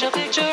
picture, picture.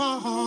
my.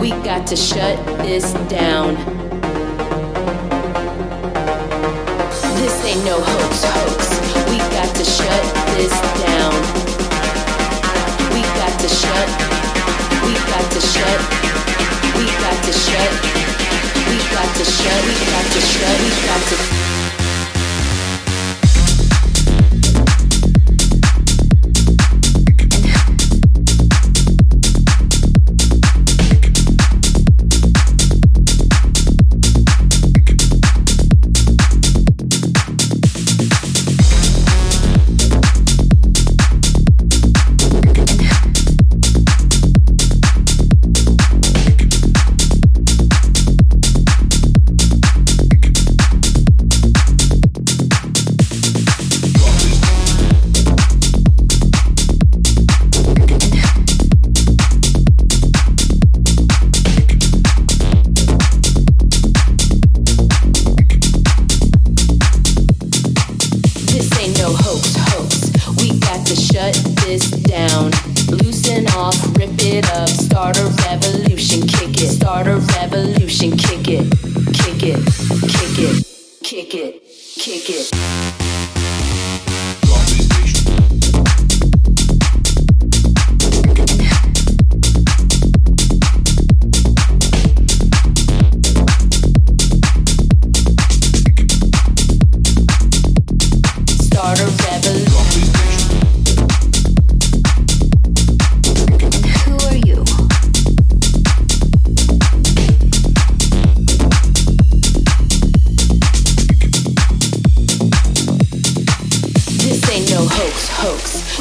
We got to shut this down. This ain't no hoax, hoax. We got to shut this down. We got to shut. We got to shut. We got to shut. We got to shut. We got to shut.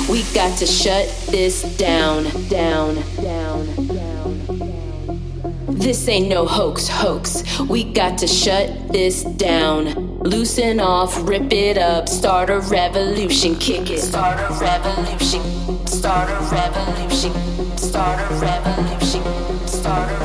We got to. shut this down, down, down, down. This ain't no hoax, hoax. We got to shut this down. Loosen off, rip it up, start a revolution, kick it. Start a revolution, start a revolution, start a revolution, start a revolution,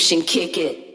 revolution, kick it.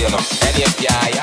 E via via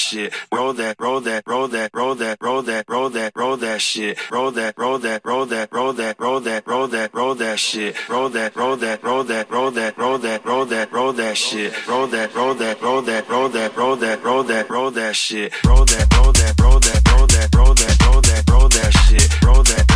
shit, roll that, roll that, roll that, roll that, roll that, roll that, roll that shit, roll that, roll that, roll that, roll that, roll that, roll that, roll that shit, roll that, roll that, roll that, roll that, roll that, roll that, roll that shit, roll that, roll that, roll that, roll that, roll that, roll that, roll that shit, roll that, roll that, roll that, roll that, roll that, roll that, roll that shit, roll that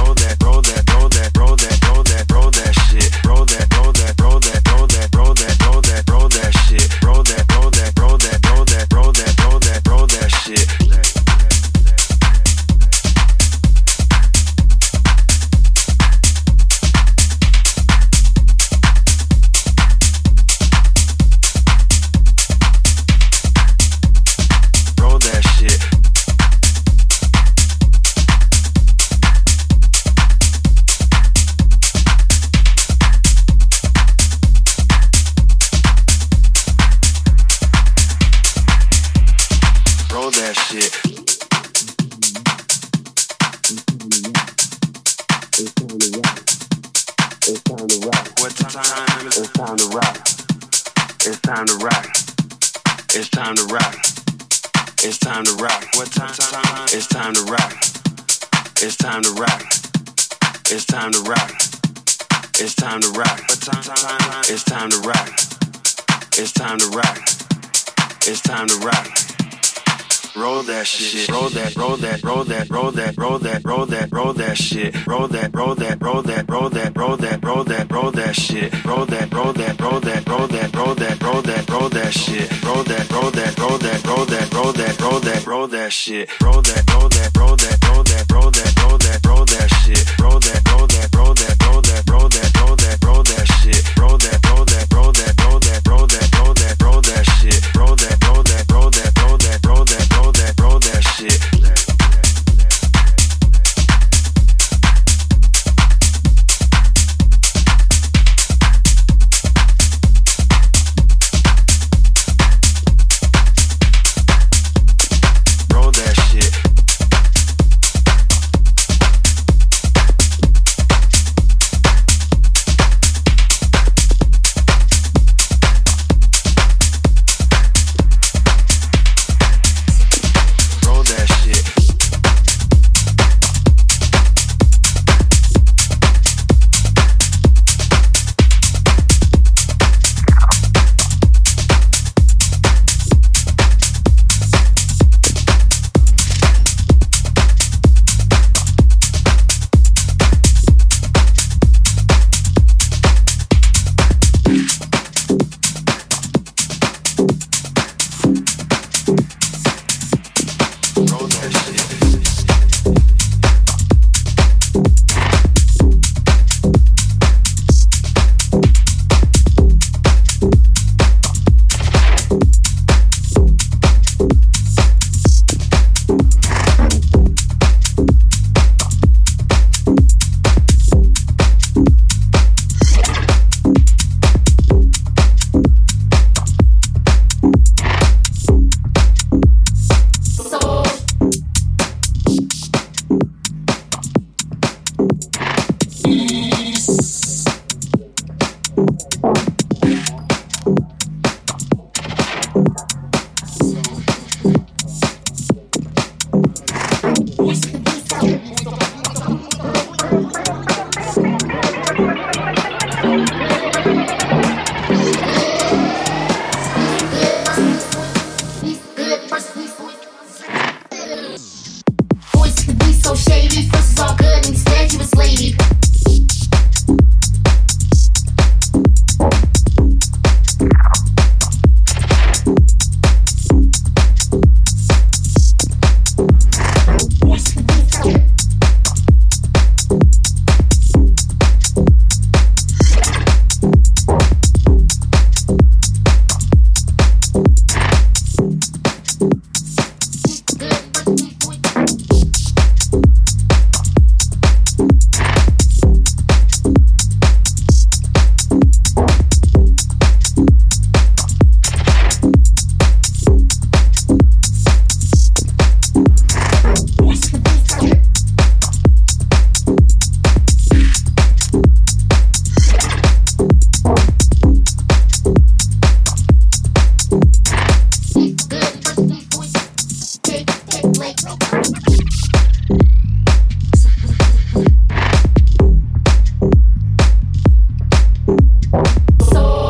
time to rock. It's time to rock. It's time to rock. What time? It's time to rock. It's time to rock. It's time to rock. It's time to rock. It's time to rock. It's time to rock. It's time to rock roll that shit, roll that, roll that, roll that, roll that, roll that, roll that, roll that shit, roll that, roll that, roll that, roll that, roll that, roll that, roll that shit, roll that, roll that, roll that, roll that, roll that, roll that, roll that shit, roll that, roll that, roll that, roll that, roll that, roll that, roll that shit, roll that, roll that, roll that, roll that, roll that, roll that, roll that shit, roll that, roll that, roll that, roll that, roll that, roll that, roll that shit, roll that, roll that, roll that. So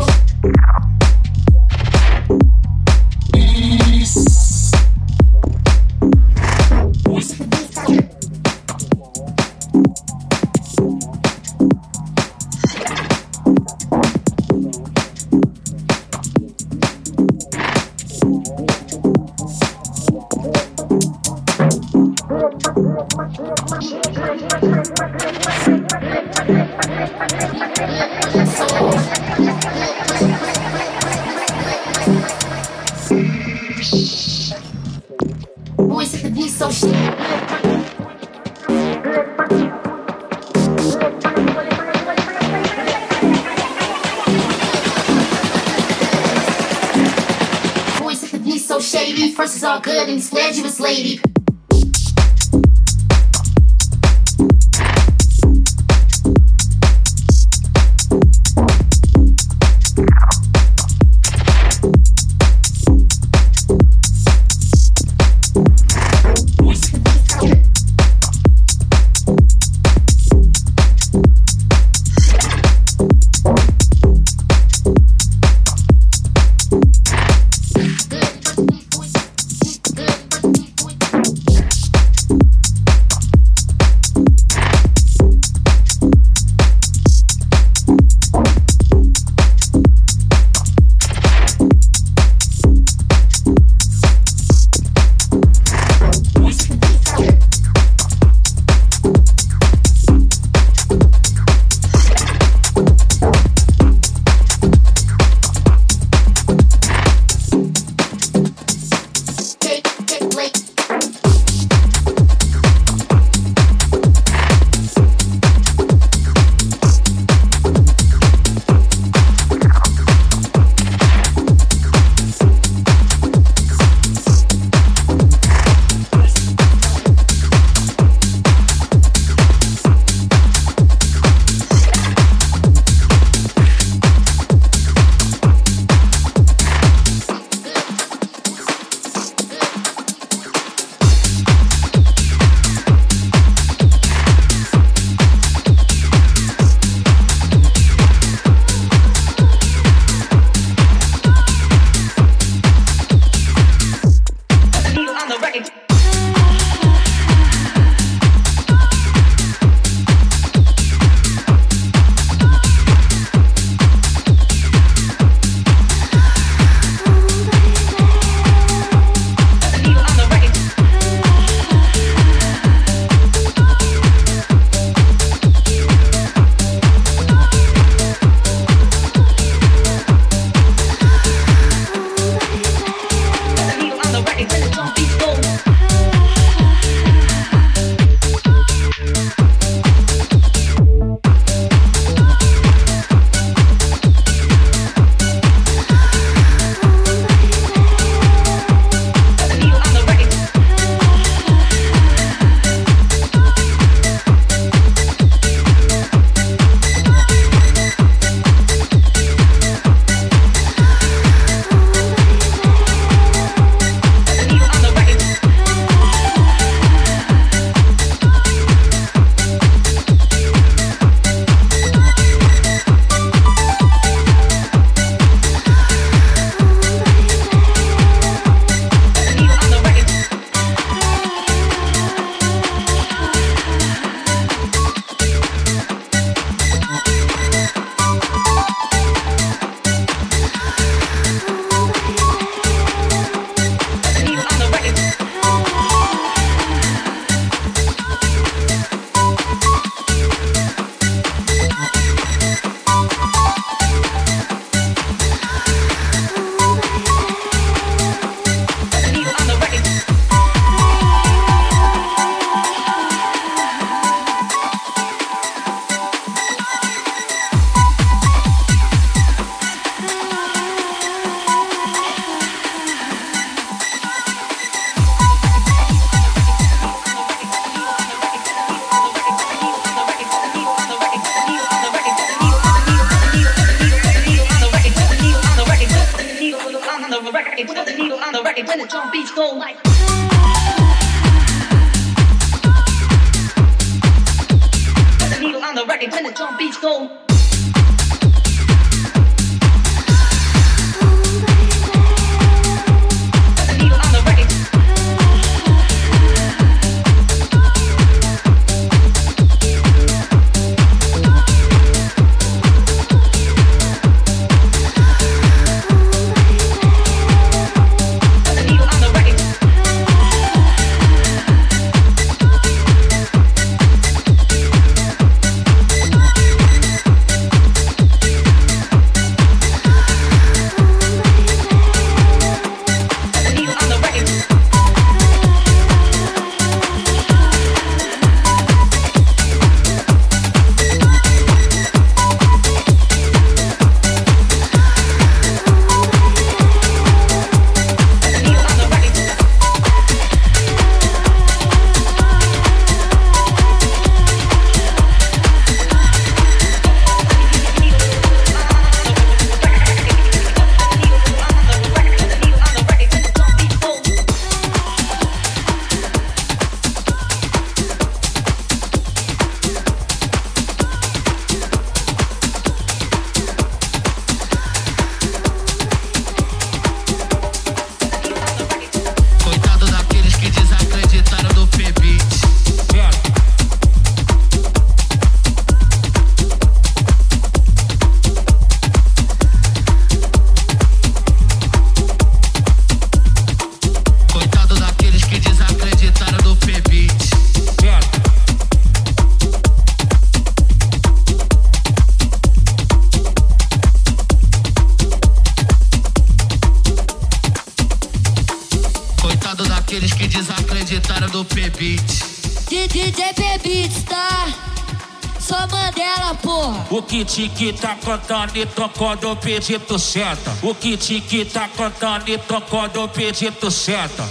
kit que tá cantando e tocando o pedido certo. O kit que tá cantando e tocando o pedido certo.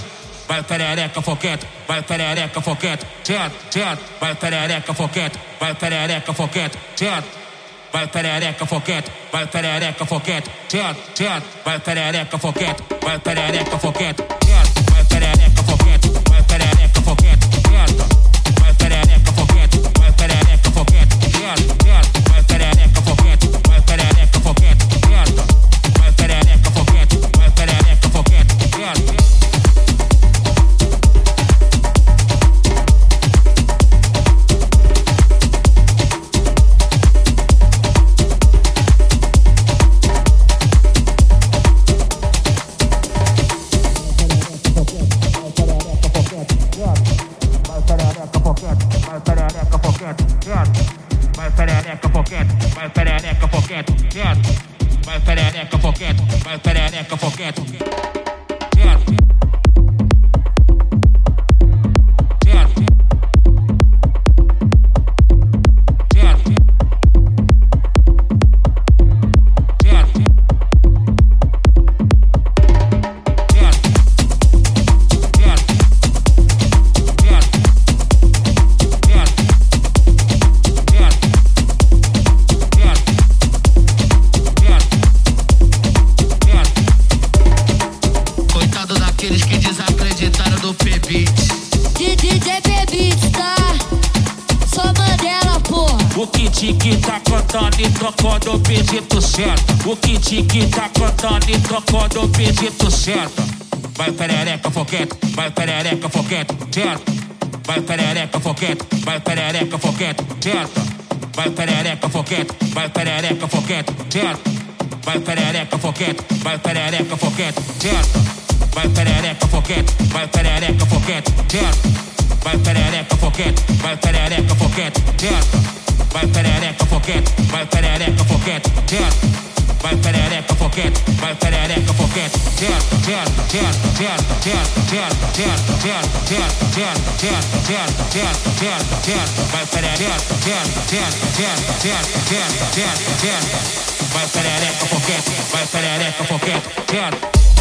Vai perereca foquete, vai perereca foquete, certo, certo. Vai perereca foquete, vai perereca foquete, certo vai perereca foquete, vai perereca foquete, certo, certo, vai perereca foquete, vai perereca foquete, vai esperar essa foquete, vai esperar essa foquete, certo?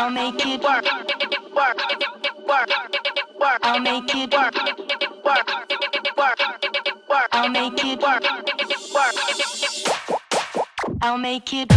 I'll make it work, work, work, work. I'll make it work, work, work, work. I'll make it work, work. I'll make it.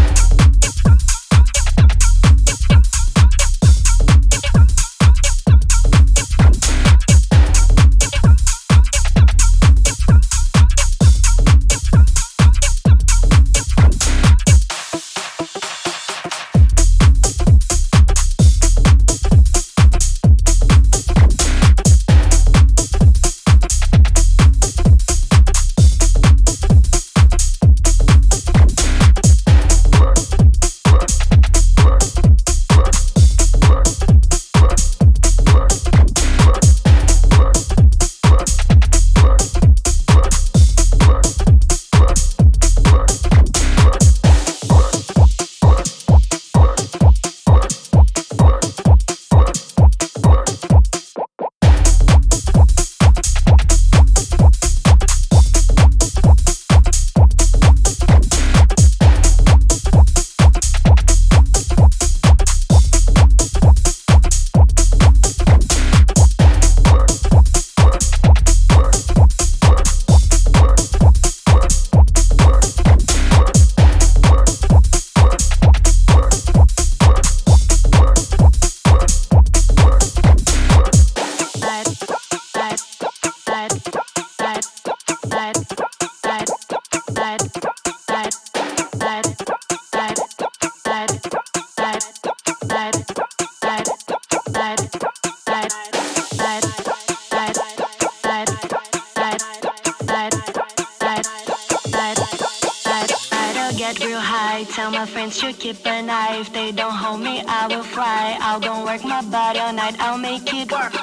head real high. Tell my friends to keep an eye. If they don't hold me, I will fly. I'll go work my body all night. I'll make it work.